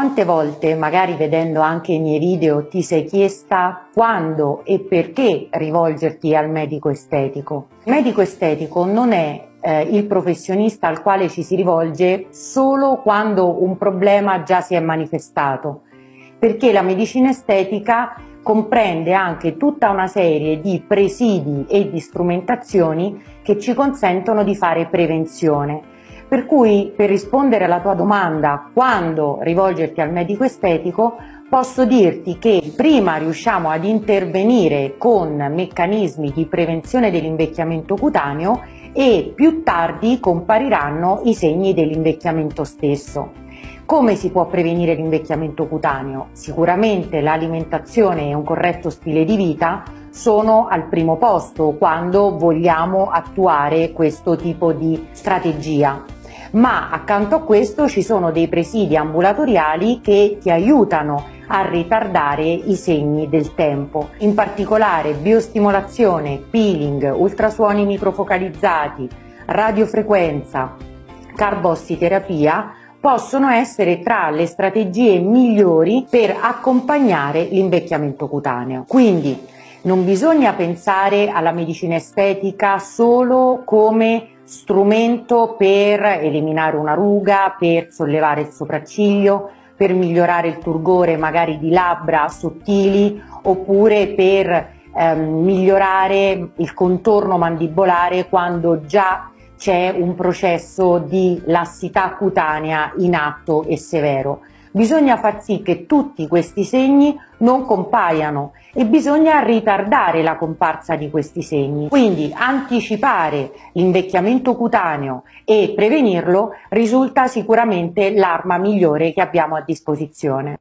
Quante volte, magari vedendo anche i miei video, ti sei chiesta quando e perché rivolgerti al medico estetico? Il medico estetico non è eh, il professionista al quale ci si rivolge solo quando un problema già si è manifestato, perché la medicina estetica comprende anche tutta una serie di presidi e di strumentazioni che ci consentono di fare prevenzione per cui per rispondere alla tua domanda quando rivolgerti al medico estetico posso dirti che prima riusciamo ad intervenire con meccanismi di prevenzione dell'invecchiamento cutaneo e più tardi compariranno i segni dell'invecchiamento stesso. Come si può prevenire l'invecchiamento cutaneo? Sicuramente l'alimentazione e un corretto stile di vita sono al primo posto quando vogliamo attuare questo tipo di strategia ma accanto a questo ci sono dei presidi ambulatoriali che ti aiutano a ritardare i segni del tempo. In particolare biostimolazione, peeling, ultrasuoni microfocalizzati, radiofrequenza, carbossiterapia possono essere tra le strategie migliori per accompagnare l'invecchiamento cutaneo. Quindi non bisogna pensare alla medicina estetica solo come strumento per eliminare una ruga, per sollevare il sopracciglio, per migliorare il turgore magari di labbra sottili oppure per ehm, migliorare il contorno mandibolare quando già c'è un processo di lassità cutanea in atto e severo. Bisogna far sì che tutti questi segni non compaiano e bisogna ritardare la comparsa di questi segni. Quindi anticipare l'invecchiamento cutaneo e prevenirlo risulta sicuramente l'arma migliore che abbiamo a disposizione.